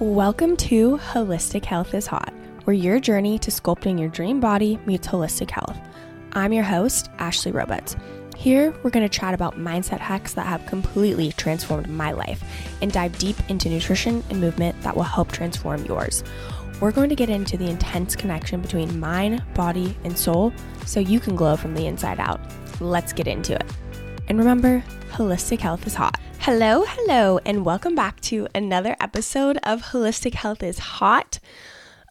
Welcome to Holistic Health is Hot, where your journey to sculpting your dream body meets holistic health. I'm your host, Ashley Roberts. Here, we're going to chat about mindset hacks that have completely transformed my life and dive deep into nutrition and movement that will help transform yours. We're going to get into the intense connection between mind, body, and soul so you can glow from the inside out. Let's get into it. And remember, holistic health is hot. Hello, hello, and welcome back to another episode of Holistic Health is Hot.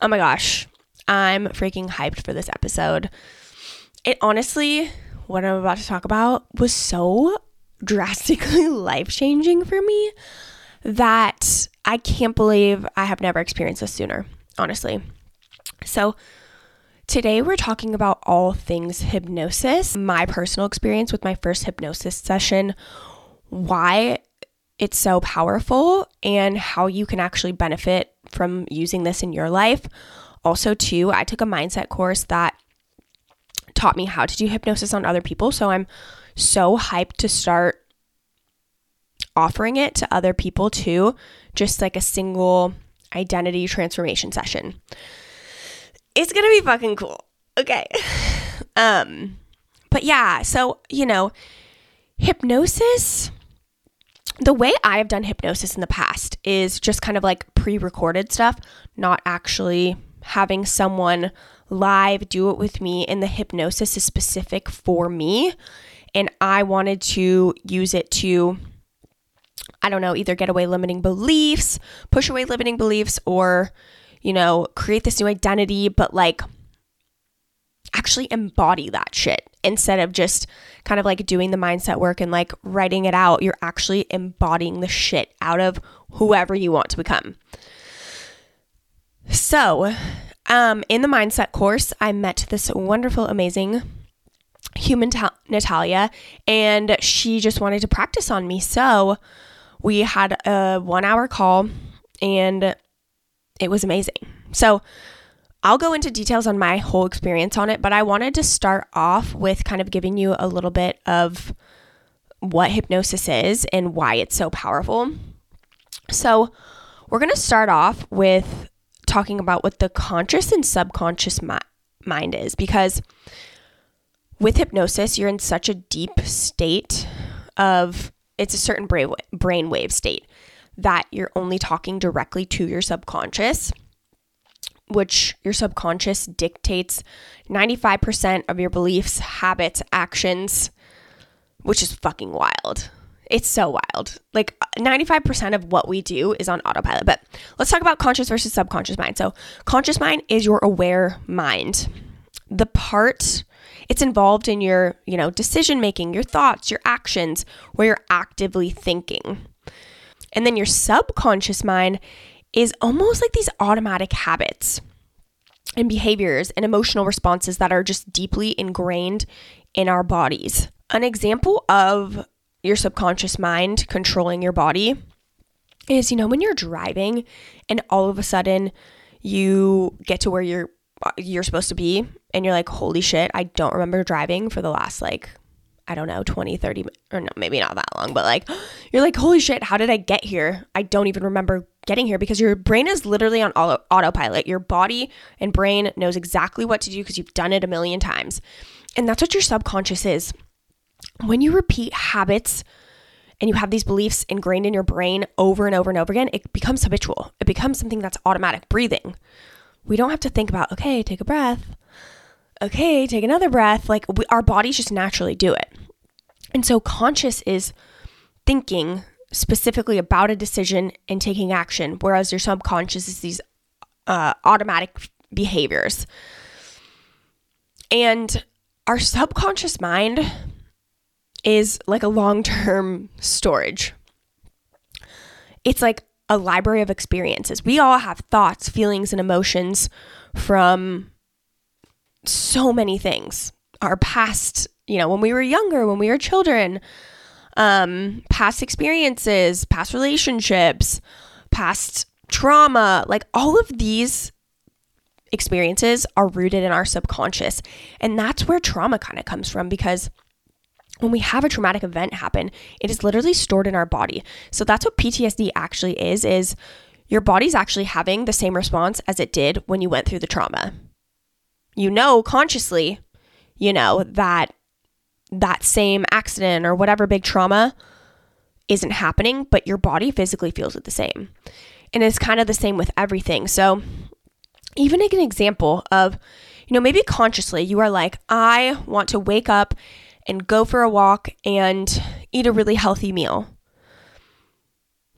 Oh my gosh, I'm freaking hyped for this episode. It honestly, what I'm about to talk about was so drastically life changing for me that I can't believe I have never experienced this sooner, honestly. So, Today, we're talking about all things hypnosis, my personal experience with my first hypnosis session, why it's so powerful, and how you can actually benefit from using this in your life. Also, too, I took a mindset course that taught me how to do hypnosis on other people. So I'm so hyped to start offering it to other people too, just like a single identity transformation session. It's going to be fucking cool. Okay. Um but yeah, so, you know, hypnosis the way I have done hypnosis in the past is just kind of like pre-recorded stuff, not actually having someone live do it with me and the hypnosis is specific for me. And I wanted to use it to I don't know, either get away limiting beliefs, push away limiting beliefs or you know, create this new identity but like actually embody that shit instead of just kind of like doing the mindset work and like writing it out. You're actually embodying the shit out of whoever you want to become. So, um, in the mindset course, I met this wonderful, amazing human ta- Natalia, and she just wanted to practice on me. So, we had a one hour call, and it was amazing. So, I'll go into details on my whole experience on it, but I wanted to start off with kind of giving you a little bit of what hypnosis is and why it's so powerful. So, we're going to start off with talking about what the conscious and subconscious mi- mind is because with hypnosis, you're in such a deep state of it's a certain brain wave state that you're only talking directly to your subconscious which your subconscious dictates 95% of your beliefs, habits, actions, which is fucking wild. It's so wild. Like 95% of what we do is on autopilot. But let's talk about conscious versus subconscious mind. So, conscious mind is your aware mind. The part it's involved in your, you know, decision making, your thoughts, your actions, where you're actively thinking. And then your subconscious mind is almost like these automatic habits and behaviors and emotional responses that are just deeply ingrained in our bodies. An example of your subconscious mind controlling your body is you know when you're driving and all of a sudden you get to where you're you're supposed to be and you're like holy shit I don't remember driving for the last like I don't know, 20, 30, or no, maybe not that long, but like, you're like, holy shit, how did I get here? I don't even remember getting here because your brain is literally on auto- autopilot. Your body and brain knows exactly what to do because you've done it a million times. And that's what your subconscious is. When you repeat habits and you have these beliefs ingrained in your brain over and over and over again, it becomes habitual. It becomes something that's automatic. Breathing. We don't have to think about, okay, take a breath okay, take another breath. Like we, our bodies just naturally do it. And so conscious is thinking specifically about a decision and taking action, whereas your subconscious is these uh, automatic behaviors. And our subconscious mind is like a long term storage. It's like a library of experiences. We all have thoughts, feelings, and emotions from so many things. Our past, you know, when we were younger, when we were children, um, past experiences, past relationships, past trauma, like all of these experiences are rooted in our subconscious. And that's where trauma kind of comes from because when we have a traumatic event happen, it is literally stored in our body. So that's what PTSD actually is is your body's actually having the same response as it did when you went through the trauma. You know consciously, you know, that that same accident or whatever big trauma isn't happening, but your body physically feels it the same. And it's kind of the same with everything. So, even like an example of, you know, maybe consciously you are like, I want to wake up and go for a walk and eat a really healthy meal.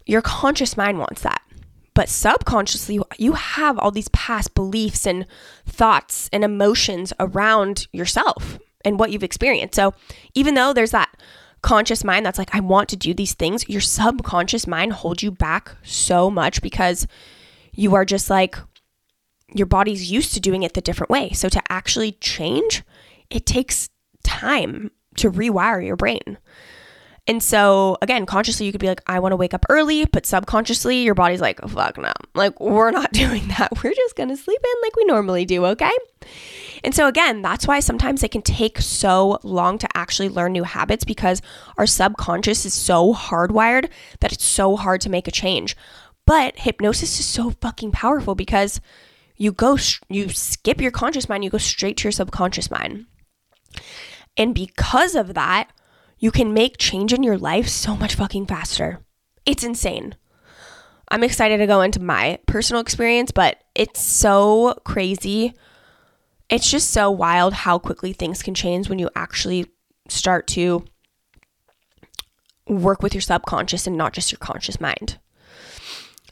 Your conscious mind wants that. But subconsciously, you have all these past beliefs and thoughts and emotions around yourself and what you've experienced. So even though there's that conscious mind that's like, I want to do these things, your subconscious mind holds you back so much because you are just like, your body's used to doing it the different way. So to actually change, it takes time to rewire your brain. And so, again, consciously, you could be like, I want to wake up early, but subconsciously, your body's like, oh, fuck no. Like, we're not doing that. We're just going to sleep in like we normally do, okay? And so, again, that's why sometimes it can take so long to actually learn new habits because our subconscious is so hardwired that it's so hard to make a change. But hypnosis is so fucking powerful because you go, you skip your conscious mind, you go straight to your subconscious mind. And because of that, you can make change in your life so much fucking faster. It's insane. I'm excited to go into my personal experience, but it's so crazy. It's just so wild how quickly things can change when you actually start to work with your subconscious and not just your conscious mind.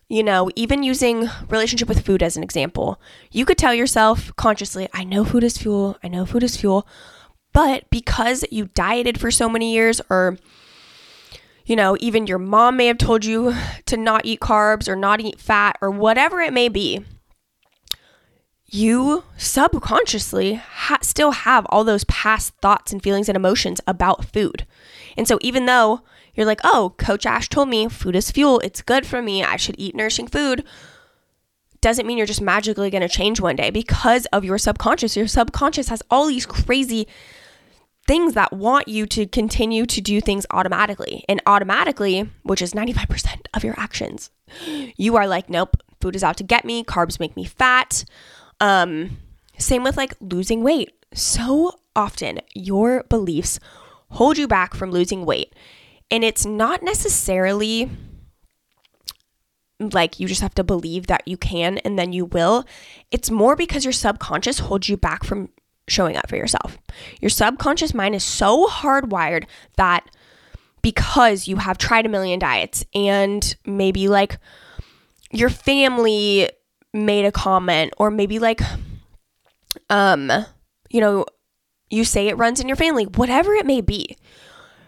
You know, even using relationship with food as an example, you could tell yourself consciously, I know food is fuel, I know food is fuel, but because you dieted for so many years, or, you know, even your mom may have told you to not eat carbs or not eat fat or whatever it may be, you subconsciously ha- still have all those past thoughts and feelings and emotions about food. And so, even though you're like, oh, Coach Ash told me food is fuel, it's good for me, I should eat nourishing food, doesn't mean you're just magically going to change one day because of your subconscious. Your subconscious has all these crazy things that want you to continue to do things automatically. And automatically, which is 95% of your actions, you are like, nope, food is out to get me, carbs make me fat. Um, same with like losing weight. So often, your beliefs hold you back from losing weight. And it's not necessarily like you just have to believe that you can and then you will. It's more because your subconscious holds you back from showing up for yourself. Your subconscious mind is so hardwired that because you have tried a million diets and maybe like your family made a comment or maybe like um you know you say it runs in your family whatever it may be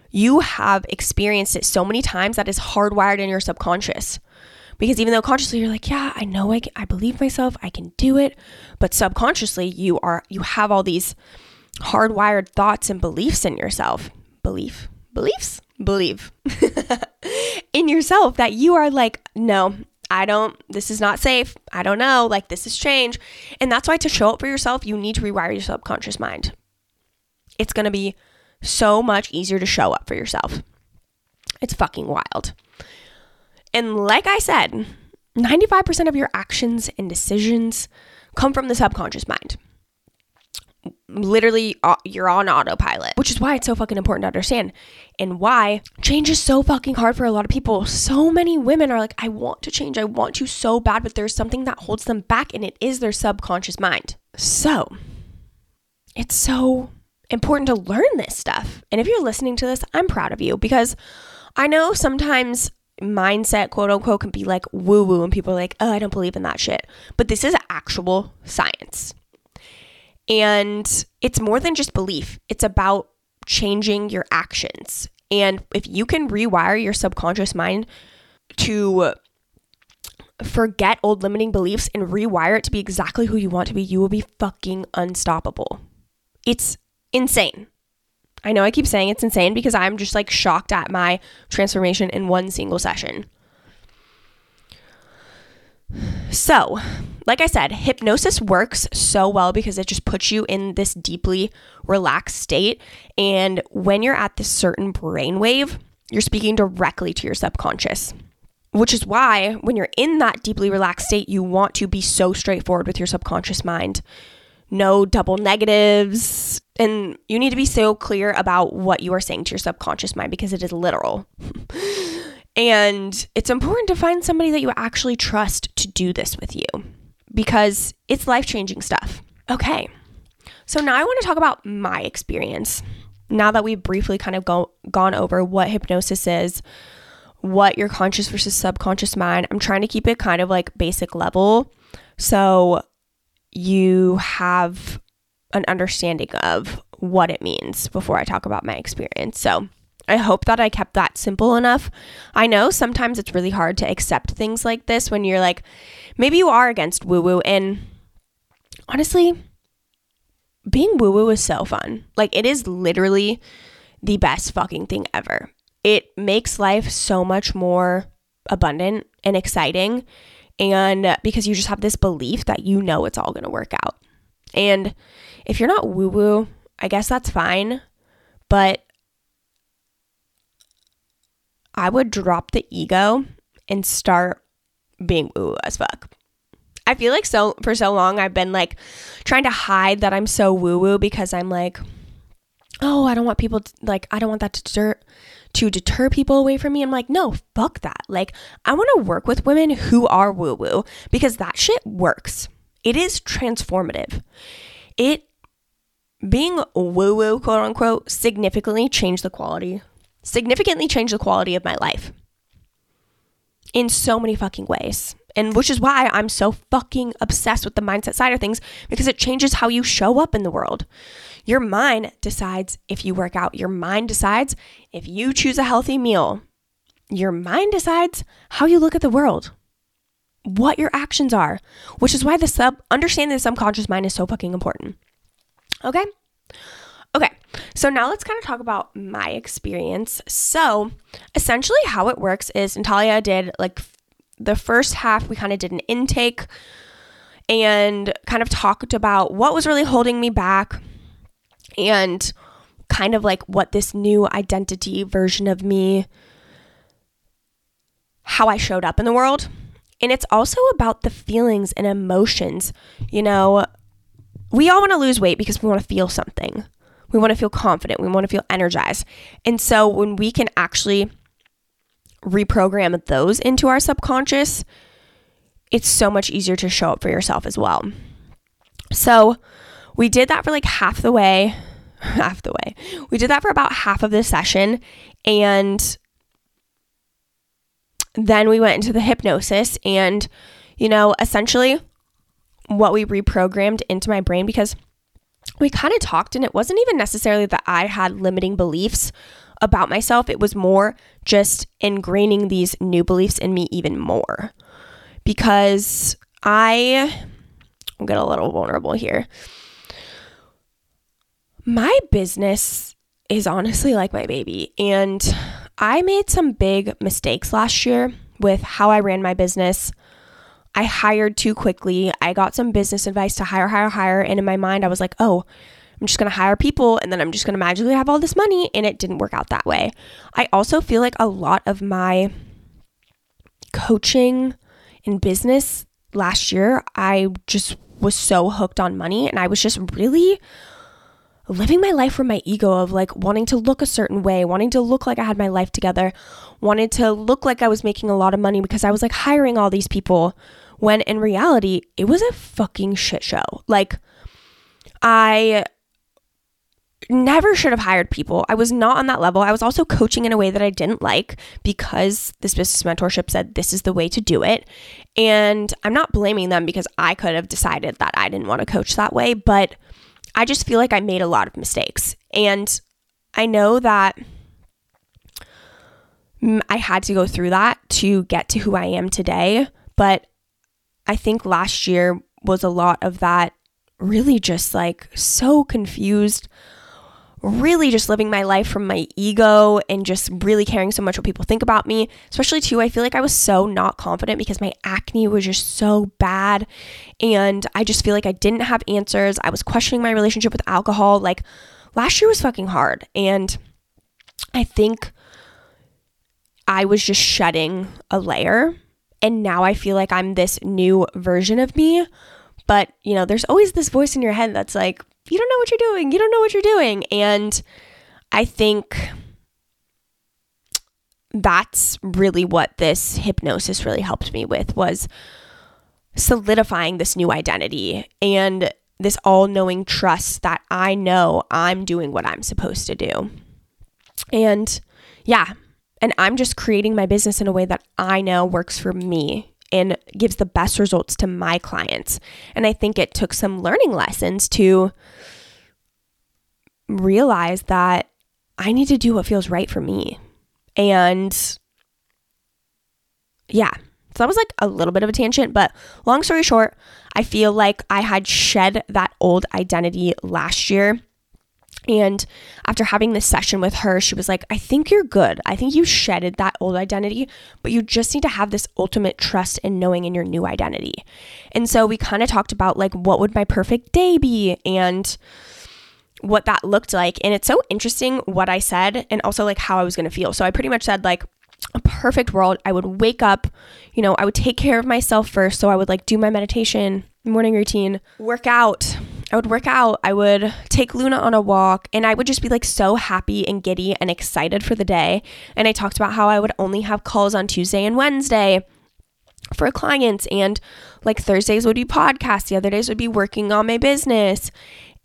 you have experienced it so many times that is hardwired in your subconscious because even though consciously you're like, yeah, I know I, can, I believe myself, I can do it, but subconsciously you are you have all these hardwired thoughts and beliefs in yourself. Belief, beliefs, believe in yourself that you are like, no, I don't, this is not safe. I don't know. Like, this is change. And that's why to show up for yourself, you need to rewire your subconscious mind. It's going to be so much easier to show up for yourself. It's fucking wild. And like I said, 95% of your actions and decisions come from the subconscious mind. Literally, you're on autopilot, which is why it's so fucking important to understand and why change is so fucking hard for a lot of people. So many women are like, I want to change, I want to so bad, but there's something that holds them back, and it is their subconscious mind. So, it's so important to learn this stuff. And if you're listening to this, I'm proud of you because I know sometimes mindset, quote unquote, can be like woo woo, and people are like, oh, I don't believe in that shit. But this is actual science. And it's more than just belief, it's about changing your actions. And if you can rewire your subconscious mind to forget old limiting beliefs and rewire it to be exactly who you want to be, you will be fucking unstoppable. It's insane. I know I keep saying it's insane because I'm just like shocked at my transformation in one single session. So, like I said, hypnosis works so well because it just puts you in this deeply relaxed state. And when you're at this certain brainwave, you're speaking directly to your subconscious. which is why when you're in that deeply relaxed state, you want to be so straightforward with your subconscious mind. No double negatives. And you need to be so clear about what you are saying to your subconscious mind because it is literal. and it's important to find somebody that you actually trust to do this with you because it's life changing stuff. Okay, so now I want to talk about my experience. Now that we've briefly kind of go, gone over what hypnosis is, what your conscious versus subconscious mind, I'm trying to keep it kind of like basic level. So you have an understanding of what it means before I talk about my experience. So I hope that I kept that simple enough. I know sometimes it's really hard to accept things like this when you're like, maybe you are against woo woo. And honestly, being woo woo is so fun. Like, it is literally the best fucking thing ever. It makes life so much more abundant and exciting. And because you just have this belief that you know it's all going to work out. And if you're not woo woo, I guess that's fine. But I would drop the ego and start being woo as fuck. I feel like so for so long I've been like trying to hide that I'm so woo woo because I'm like, oh, I don't want people to, like I don't want that to to deter people away from me. I'm like, no, fuck that. Like I want to work with women who are woo woo because that shit works. It is transformative. It being woo woo, quote unquote, significantly changed the quality, significantly changed the quality of my life in so many fucking ways. And which is why I'm so fucking obsessed with the mindset side of things because it changes how you show up in the world. Your mind decides if you work out, your mind decides if you choose a healthy meal. Your mind decides how you look at the world, what your actions are, which is why the sub understanding the subconscious mind is so fucking important. Okay? Okay, so now let's kind of talk about my experience. So, essentially, how it works is Natalia did like the first half, we kind of did an intake and kind of talked about what was really holding me back and kind of like what this new identity version of me, how I showed up in the world. And it's also about the feelings and emotions. You know, we all want to lose weight because we want to feel something. We want to feel confident. We want to feel energized. And so when we can actually reprogram those into our subconscious, it's so much easier to show up for yourself as well. So we did that for like half the way, half the way. We did that for about half of the session. And then we went into the hypnosis and, you know, essentially what we reprogrammed into my brain because we kind of talked and it wasn't even necessarily that I had limiting beliefs about myself. It was more just ingraining these new beliefs in me even more. Because I, get a little vulnerable here. My business is honestly like my baby. And I made some big mistakes last year with how I ran my business. I hired too quickly. I got some business advice to hire, hire, hire. And in my mind, I was like, oh, I'm just to hire people and then I'm just to magically have all this money. And it didn't work out that way. I also feel like a lot of my coaching in business last year, I just was so hooked on money and I was just really living my life from my ego of like wanting to look a certain way, wanting to look like I had my life together, wanted to look like I was making a lot of money because I was like hiring all these people when in reality, it was a fucking shit show. Like, I never should have hired people. I was not on that level. I was also coaching in a way that I didn't like because this business mentorship said this is the way to do it. And I'm not blaming them because I could have decided that I didn't want to coach that way, but I just feel like I made a lot of mistakes. And I know that I had to go through that to get to who I am today, but I think last year was a lot of that really just like so confused really just living my life from my ego and just really caring so much what people think about me. Especially, too, I feel like I was so not confident because my acne was just so bad. And I just feel like I didn't have answers. I was questioning my relationship with alcohol. Like, last year was fucking hard. And I think I was just shedding a layer. And now I feel like I'm this new version of me. But, you know, there's always this voice in your head that's like, you don't know what you're doing. You don't know what you're doing. And I think that's really what this hypnosis really helped me with was solidifying this new identity and this all-knowing trust that I know I'm doing what I'm supposed to do. And yeah, and I'm just creating my business in a way that I know works for me and gives the best results to my clients. And I think it took some learning lessons to realize that I need to do what feels right for me. And yeah, so that was like a little bit of a tangent, but long story short, I feel like I had shed that old identity last year and after having this session with her, she was like, I think you're good. I think you shedded that old identity, but you just need to have this ultimate trust and knowing in your new identity. And so we kind of talked about like, what would my perfect day be? And what that looked like. And it's so interesting what I said and also like how I was going to feel. So I pretty much said, like, a perfect world, I would wake up, you know, I would take care of myself first. So I would like do my meditation, morning routine, work out, I would work out, I would take Luna on a walk, and I would just be like so happy and giddy and excited for the day. And I talked about how I would only have calls on Tuesday and Wednesday for clients, and like Thursdays would be podcasts, the other days would be working on my business,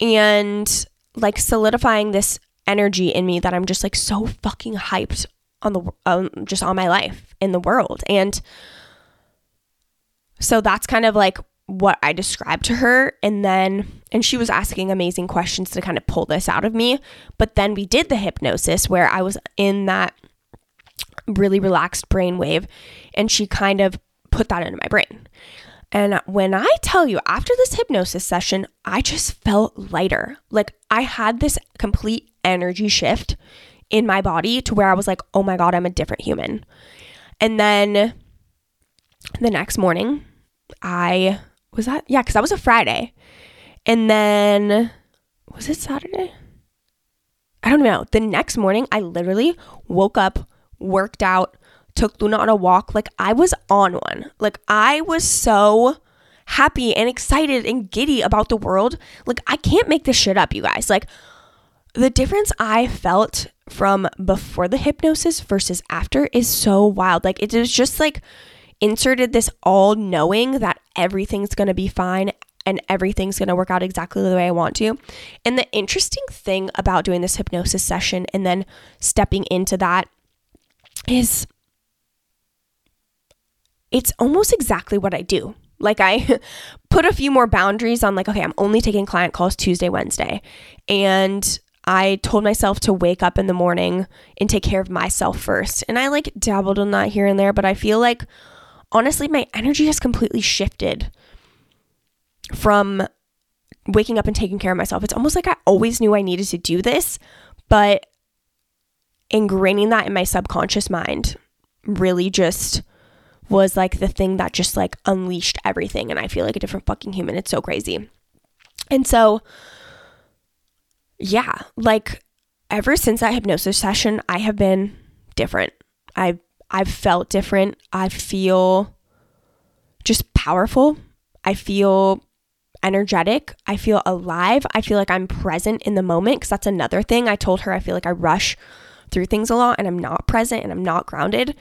and like solidifying this energy in me that I'm just like so fucking hyped on the um, just on my life in the world. And so that's kind of like what I described to her. And then, and she was asking amazing questions to kind of pull this out of me. But then we did the hypnosis where I was in that really relaxed brainwave and she kind of put that into my brain. And when I tell you, after this hypnosis session, I just felt lighter. Like I had this complete energy shift in my body to where I was like, oh my God, I'm a different human. And then the next morning, I was that? Yeah, because that was a Friday. And then, was it Saturday? I don't know. The next morning, I literally woke up, worked out, took Luna on a walk. Like I was on one. Like I was so happy and excited and giddy about the world. Like I can't make this shit up, you guys. Like the difference I felt from before the hypnosis versus after is so wild. Like it just like inserted this all knowing that everything's going to be fine and everything's going to work out exactly the way I want to. And the interesting thing about doing this hypnosis session and then stepping into that is it's almost exactly what I do. Like I put a few more boundaries on like okay, I'm only taking client calls Tuesday, Wednesday. And I told myself to wake up in the morning and take care of myself first. And I like dabbled in that here and there, but I feel like honestly, my energy has completely shifted from waking up and taking care of myself. It's almost like I always knew I needed to do this, but ingraining that in my subconscious mind really just was like the thing that just like unleashed everything. And I feel like a different fucking human. It's so crazy. And so, yeah, like ever since that hypnosis session, I have been different. I've I've felt different. I feel just powerful. I feel energetic. I feel alive. I feel like I'm present in the moment because that's another thing. I told her I feel like I rush through things a lot and I'm not present and I'm not grounded.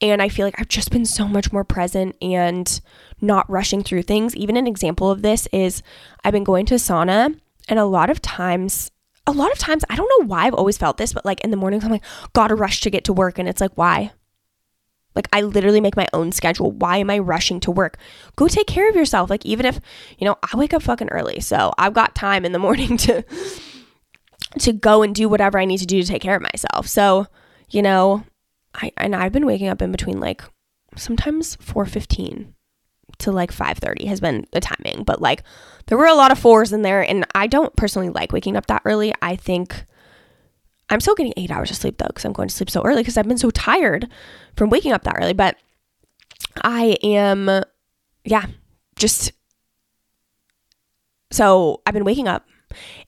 And I feel like I've just been so much more present and not rushing through things. Even an example of this is I've been going to sauna and a lot of times a lot of times I don't know why I've always felt this, but like in the mornings I'm like, gotta rush to get to work. And it's like, why? Like I literally make my own schedule. Why am I rushing to work? Go take care of yourself. Like even if, you know, I wake up fucking early. So I've got time in the morning to to go and do whatever I need to do to take care of myself. So, you know, I and I've been waking up in between like sometimes 4:15 to like 5:30 has been the timing, but like there were a lot of fours in there and I don't personally like waking up that early. I think I'm still getting eight hours of sleep though, because I'm going to sleep so early because I've been so tired from waking up that early. But I am, yeah, just so I've been waking up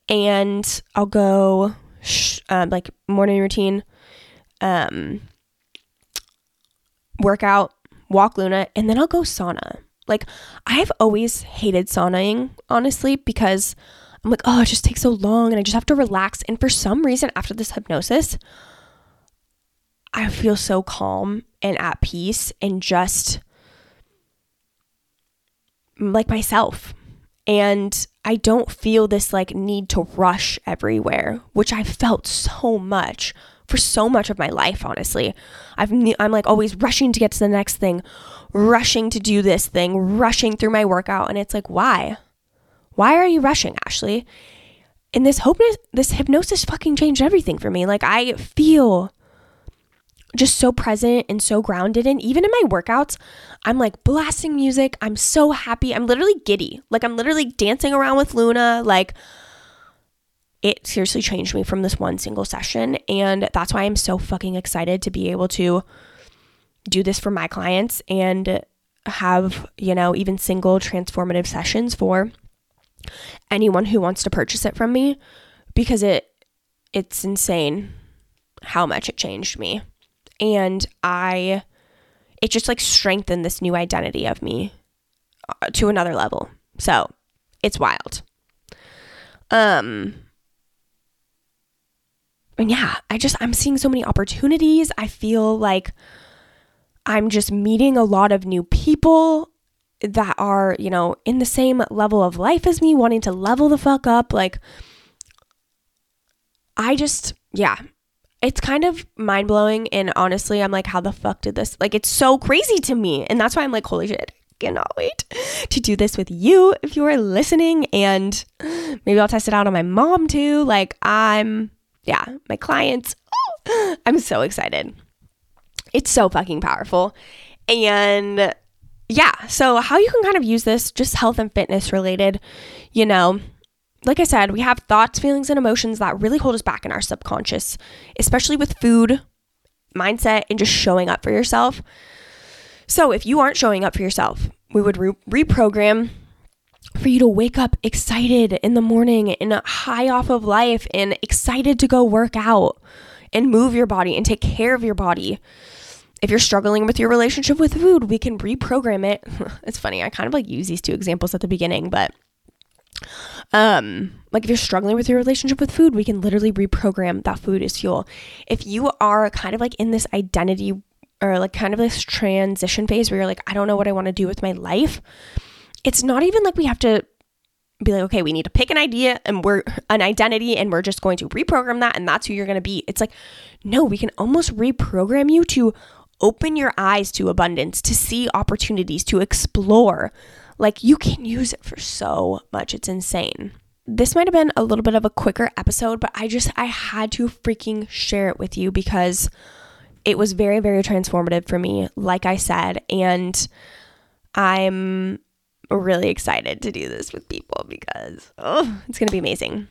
and I'll go sh- um, like morning routine. Um, workout, walk Luna, and then I'll go sauna. Like, I've always hated saunaing, honestly, because I'm like, oh, it just takes so long and I just have to relax. And for some reason, after this hypnosis, I feel so calm and at peace and just like myself. And I don't feel this like need to rush everywhere, which I felt so much for so much of my life, honestly. I've, I'm like always rushing to get to the next thing, rushing to do this thing, rushing through my workout. And it's like, why? Why are you rushing, Ashley? And this hope, this hypnosis fucking changed everything for me. Like I feel just so present and so grounded. And even in my workouts, I'm like blasting music. I'm so happy. I'm literally giddy. Like I'm literally dancing around with Luna. Like it seriously changed me from this one single session. And that's why I'm so fucking excited to be able to do this for my clients and have, you know, even single transformative sessions for anyone who wants to purchase it from me because it it's insane how much it changed me. And I it just like strengthened this new identity of me uh, to another level. So, it's wild. Um and yeah, I just I'm seeing so many opportunities. I feel like I'm just meeting a lot of new people that are, you know, in the same level of life as me, wanting to level the fuck up. Like, I just, yeah, it's kind of mind blowing. And honestly, I'm like, how the fuck did this? Like, it's so crazy to me. And that's why I'm like, holy shit, I cannot wait to do this with you if you are listening. And maybe I'll test it out on my mom too. Like, I'm, yeah, my clients. Oh, I'm so excited. It's so fucking powerful. And yeah, so how you can kind of use this just health and fitness related, you know, like I said, we have thoughts, feelings, and emotions that really hold us back in our subconscious, especially with food, mindset, and just showing up for yourself. So if you aren't showing up for yourself, we would re- reprogram for you to wake up excited in the morning and high off of life and excited to go work out and move your body and take care of your body if you're struggling with your relationship with food, we can reprogram it. it's funny, I kind of like use these two examples at the beginning, but um like if you're struggling with your relationship with food, we can literally reprogram that food is fuel. If you are kind of like in this identity or like kind of this transition phase where you're like I don't know what I want to do with my life, it's not even like we have to be like, okay, we need to pick an idea and we're an identity and we're just going to reprogram that and that's who you're going to be. It's like, no, we can almost reprogram you to open your eyes to abundance, to see opportunities, to explore. Like you can use it for so much. It's insane. This might have been a little bit of a quicker episode, but I just, I had to freaking share it with you because it was very, very transformative for me, like I said. And I'm really excited to do this with people because oh, it's going to be amazing.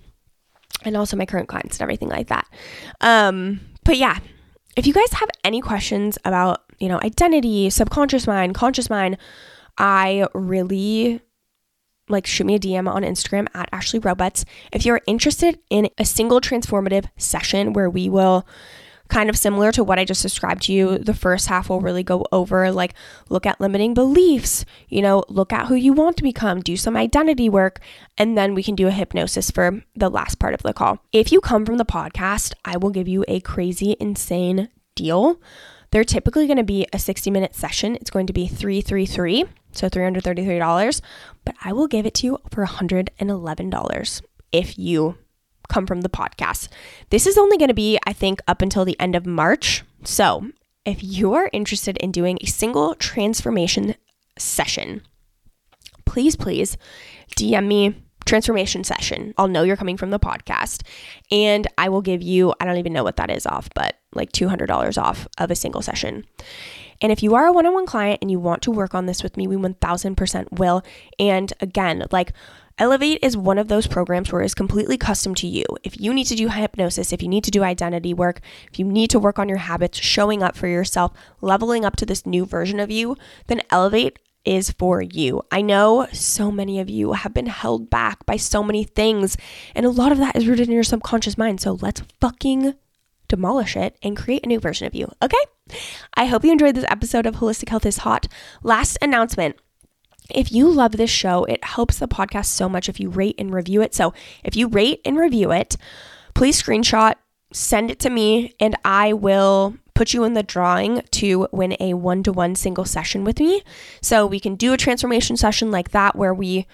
And also my current clients and everything like that. Um, but yeah, if you guys have any questions about, you know, identity, subconscious mind, conscious mind, I really like shoot me a DM on Instagram at Ashley Roberts. If you're interested in a single transformative session where we will kind of similar to what I just described to you. The first half will really go over like look at limiting beliefs, you know, look at who you want to become, do some identity work, and then we can do a hypnosis for the last part of the call. If you come from the podcast, I will give you a crazy, insane deal. They're typically going to be a 60 minute session. It's going to be 333, so $333, but I will give it to you for $111 if you come from the podcast. This is only going to be, I think, up until the end of March. So if you are interested in doing a single transformation session, please, please DM me transformation session. I'll know you're coming from the podcast and I will give you, I don't even know what that is off, but like $200 off of a single session. And if you are a one on one client and you want to work on this with me, we 1000% will. And again, like Elevate is one of those programs where it's completely custom to you. If you need to do hypnosis, if you need to do identity work, if you need to work on your habits, showing up for yourself, leveling up to this new version of you, then Elevate is for you. I know so many of you have been held back by so many things, and a lot of that is rooted in your subconscious mind. So let's fucking demolish it and create a new version of you. Okay? I hope you enjoyed this episode of Holistic Health is Hot. Last announcement. If you love this show, it helps the podcast so much if you rate and review it. So, if you rate and review it, please screenshot, send it to me, and I will put you in the drawing to win a one to one single session with me. So we can do a transformation session like that where we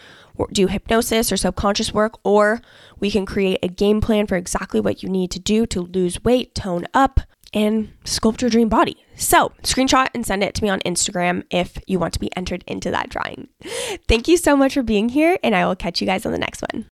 do hypnosis or subconscious work, or we can create a game plan for exactly what you need to do to lose weight, tone up, and sculpt your dream body. So, screenshot and send it to me on Instagram if you want to be entered into that drawing. Thank you so much for being here, and I will catch you guys on the next one.